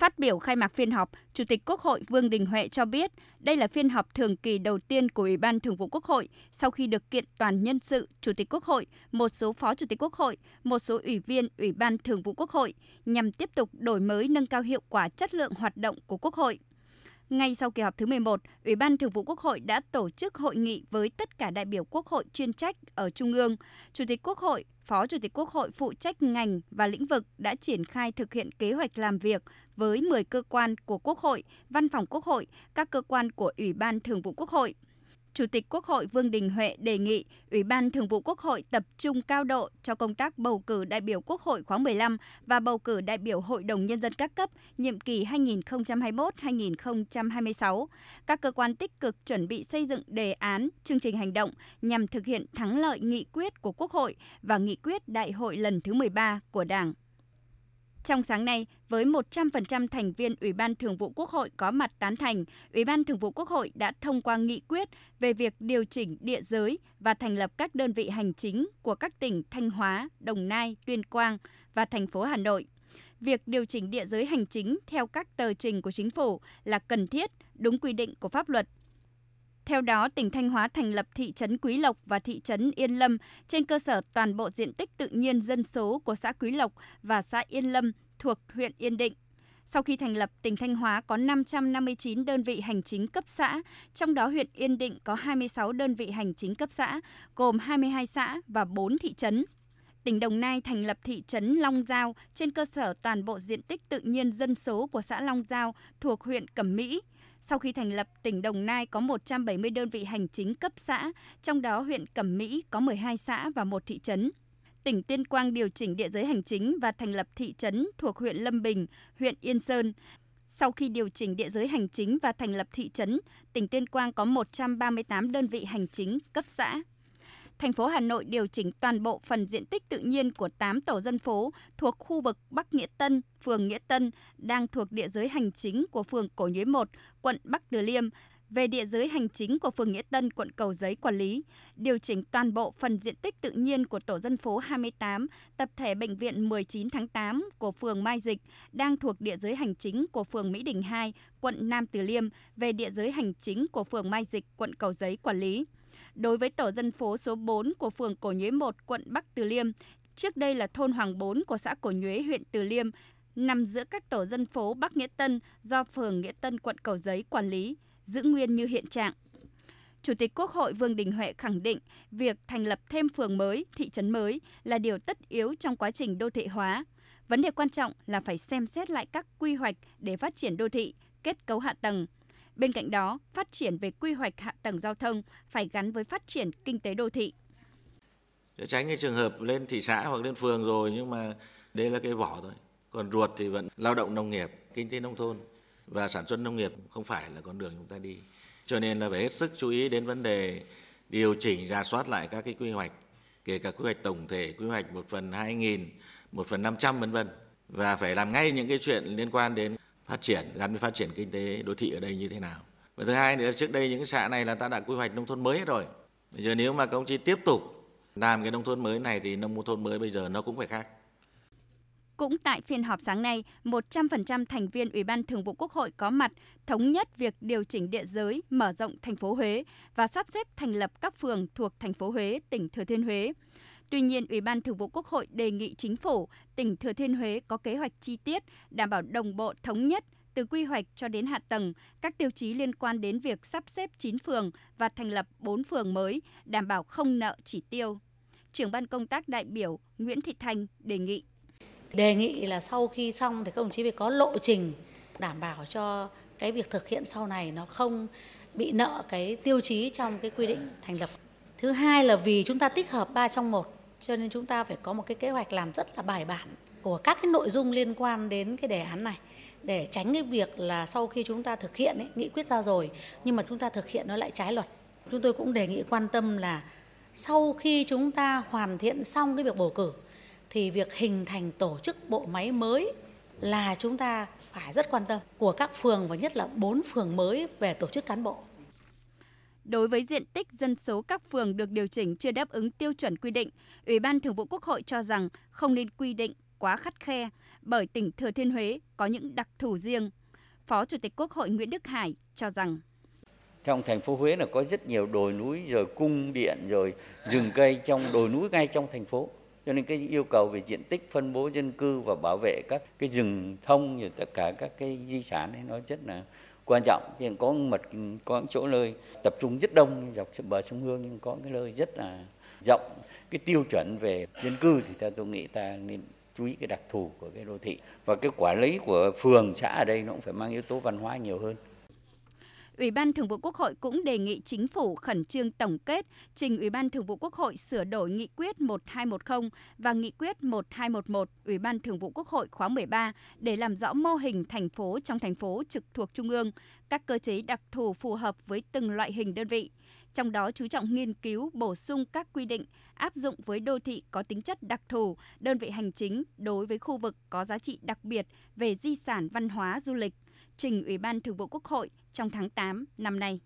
Phát biểu khai mạc phiên họp, Chủ tịch Quốc hội Vương Đình Huệ cho biết đây là phiên họp thường kỳ đầu tiên của Ủy ban Thường vụ Quốc hội sau khi được kiện toàn nhân sự Chủ tịch Quốc hội, một số Phó Chủ tịch Quốc hội, một số ủy viên Ủy ban Thường vụ Quốc hội nhằm tiếp tục đổi mới nâng cao hiệu quả chất lượng hoạt động của Quốc hội. Ngay sau kỳ họp thứ 11, Ủy ban Thường vụ Quốc hội đã tổ chức hội nghị với tất cả đại biểu Quốc hội chuyên trách ở Trung ương. Chủ tịch Quốc hội, Phó Chủ tịch Quốc hội phụ trách ngành và lĩnh vực đã triển khai thực hiện kế hoạch làm việc với 10 cơ quan của Quốc hội, Văn phòng Quốc hội, các cơ quan của Ủy ban Thường vụ Quốc hội. Chủ tịch Quốc hội Vương Đình Huệ đề nghị Ủy ban Thường vụ Quốc hội tập trung cao độ cho công tác bầu cử đại biểu Quốc hội khóa 15 và bầu cử đại biểu Hội đồng Nhân dân các cấp nhiệm kỳ 2021-2026. Các cơ quan tích cực chuẩn bị xây dựng đề án, chương trình hành động nhằm thực hiện thắng lợi nghị quyết của Quốc hội và nghị quyết đại hội lần thứ 13 của Đảng. Trong sáng nay, với 100% thành viên Ủy ban Thường vụ Quốc hội có mặt tán thành, Ủy ban Thường vụ Quốc hội đã thông qua nghị quyết về việc điều chỉnh địa giới và thành lập các đơn vị hành chính của các tỉnh Thanh Hóa, Đồng Nai, Tuyên Quang và thành phố Hà Nội. Việc điều chỉnh địa giới hành chính theo các tờ trình của chính phủ là cần thiết, đúng quy định của pháp luật theo đó, tỉnh Thanh Hóa thành lập thị trấn Quý Lộc và thị trấn Yên Lâm trên cơ sở toàn bộ diện tích tự nhiên dân số của xã Quý Lộc và xã Yên Lâm thuộc huyện Yên Định. Sau khi thành lập, tỉnh Thanh Hóa có 559 đơn vị hành chính cấp xã, trong đó huyện Yên Định có 26 đơn vị hành chính cấp xã, gồm 22 xã và 4 thị trấn. Tỉnh Đồng Nai thành lập thị trấn Long Giao trên cơ sở toàn bộ diện tích tự nhiên dân số của xã Long Giao thuộc huyện Cẩm Mỹ. Sau khi thành lập, tỉnh Đồng Nai có 170 đơn vị hành chính cấp xã, trong đó huyện Cẩm Mỹ có 12 xã và một thị trấn. Tỉnh Tuyên Quang điều chỉnh địa giới hành chính và thành lập thị trấn thuộc huyện Lâm Bình, huyện Yên Sơn. Sau khi điều chỉnh địa giới hành chính và thành lập thị trấn, tỉnh Tuyên Quang có 138 đơn vị hành chính cấp xã thành phố Hà Nội điều chỉnh toàn bộ phần diện tích tự nhiên của 8 tổ dân phố thuộc khu vực Bắc Nghĩa Tân, phường Nghĩa Tân đang thuộc địa giới hành chính của phường Cổ Nhuế 1, quận Bắc Từ Liêm về địa giới hành chính của phường Nghĩa Tân, quận Cầu Giấy quản lý, điều chỉnh toàn bộ phần diện tích tự nhiên của tổ dân phố 28, tập thể bệnh viện 19 tháng 8 của phường Mai Dịch đang thuộc địa giới hành chính của phường Mỹ Đình 2, quận Nam Từ Liêm về địa giới hành chính của phường Mai Dịch, quận Cầu Giấy quản lý đối với tổ dân phố số 4 của phường Cổ Nhuế 1, quận Bắc Từ Liêm, trước đây là thôn Hoàng 4 của xã Cổ Nhuế, huyện Từ Liêm, nằm giữa các tổ dân phố Bắc Nghĩa Tân do phường Nghĩa Tân, quận Cầu Giấy quản lý, giữ nguyên như hiện trạng. Chủ tịch Quốc hội Vương Đình Huệ khẳng định việc thành lập thêm phường mới, thị trấn mới là điều tất yếu trong quá trình đô thị hóa. Vấn đề quan trọng là phải xem xét lại các quy hoạch để phát triển đô thị, kết cấu hạ tầng, Bên cạnh đó, phát triển về quy hoạch hạ tầng giao thông phải gắn với phát triển kinh tế đô thị. Để tránh cái trường hợp lên thị xã hoặc lên phường rồi nhưng mà đây là cái vỏ thôi. Còn ruột thì vẫn lao động nông nghiệp, kinh tế nông thôn và sản xuất nông nghiệp không phải là con đường chúng ta đi. Cho nên là phải hết sức chú ý đến vấn đề điều chỉnh, ra soát lại các cái quy hoạch, kể cả quy hoạch tổng thể, quy hoạch một phần hai nghìn, một phần năm trăm vân vân và phải làm ngay những cái chuyện liên quan đến phát triển gắn với phát triển kinh tế đô thị ở đây như thế nào. Và thứ hai nữa trước đây những xã này là ta đã quy hoạch nông thôn mới hết rồi. Bây giờ nếu mà công chí tiếp tục làm cái nông thôn mới này thì nông thôn mới bây giờ nó cũng phải khác. Cũng tại phiên họp sáng nay, 100% thành viên Ủy ban Thường vụ Quốc hội có mặt thống nhất việc điều chỉnh địa giới, mở rộng thành phố Huế và sắp xếp thành lập các phường thuộc thành phố Huế, tỉnh Thừa Thiên Huế. Tuy nhiên, Ủy ban Thường vụ Quốc hội đề nghị chính phủ, tỉnh Thừa Thiên Huế có kế hoạch chi tiết, đảm bảo đồng bộ thống nhất từ quy hoạch cho đến hạ tầng, các tiêu chí liên quan đến việc sắp xếp 9 phường và thành lập 4 phường mới, đảm bảo không nợ chỉ tiêu. Trưởng ban công tác đại biểu Nguyễn Thị Thanh đề nghị. Đề nghị là sau khi xong thì các đồng chí phải có lộ trình đảm bảo cho cái việc thực hiện sau này nó không bị nợ cái tiêu chí trong cái quy định thành lập. Thứ hai là vì chúng ta tích hợp 3 trong 1 cho nên chúng ta phải có một cái kế hoạch làm rất là bài bản của các cái nội dung liên quan đến cái đề án này để tránh cái việc là sau khi chúng ta thực hiện ấy, nghị quyết ra rồi nhưng mà chúng ta thực hiện nó lại trái luật. Chúng tôi cũng đề nghị quan tâm là sau khi chúng ta hoàn thiện xong cái việc bầu cử thì việc hình thành tổ chức bộ máy mới là chúng ta phải rất quan tâm của các phường và nhất là bốn phường mới về tổ chức cán bộ. Đối với diện tích dân số các phường được điều chỉnh chưa đáp ứng tiêu chuẩn quy định, Ủy ban Thường vụ Quốc hội cho rằng không nên quy định quá khắt khe bởi tỉnh Thừa Thiên Huế có những đặc thù riêng. Phó Chủ tịch Quốc hội Nguyễn Đức Hải cho rằng trong thành phố Huế là có rất nhiều đồi núi rồi cung điện rồi rừng cây trong đồi núi ngay trong thành phố cho nên cái yêu cầu về diện tích phân bố dân cư và bảo vệ các cái rừng thông rồi tất cả các cái di sản ấy nó rất là quan trọng. Hiện có mật, có chỗ nơi tập trung rất đông, dọc bờ sông Hương, nhưng có cái nơi rất là rộng, cái tiêu chuẩn về dân cư thì theo tôi nghĩ ta nên chú ý cái đặc thù của cái đô thị. Và cái quản lý của phường, xã ở đây nó cũng phải mang yếu tố văn hóa nhiều hơn. Ủy ban Thường vụ Quốc hội cũng đề nghị chính phủ khẩn trương tổng kết, trình Ủy ban Thường vụ Quốc hội sửa đổi nghị quyết 1210 và nghị quyết 1211 Ủy ban Thường vụ Quốc hội khóa 13 để làm rõ mô hình thành phố trong thành phố trực thuộc Trung ương, các cơ chế đặc thù phù hợp với từng loại hình đơn vị. Trong đó chú trọng nghiên cứu bổ sung các quy định áp dụng với đô thị có tính chất đặc thù, đơn vị hành chính đối với khu vực có giá trị đặc biệt về di sản văn hóa du lịch, trình Ủy ban Thường vụ Quốc hội trong tháng 8 năm nay.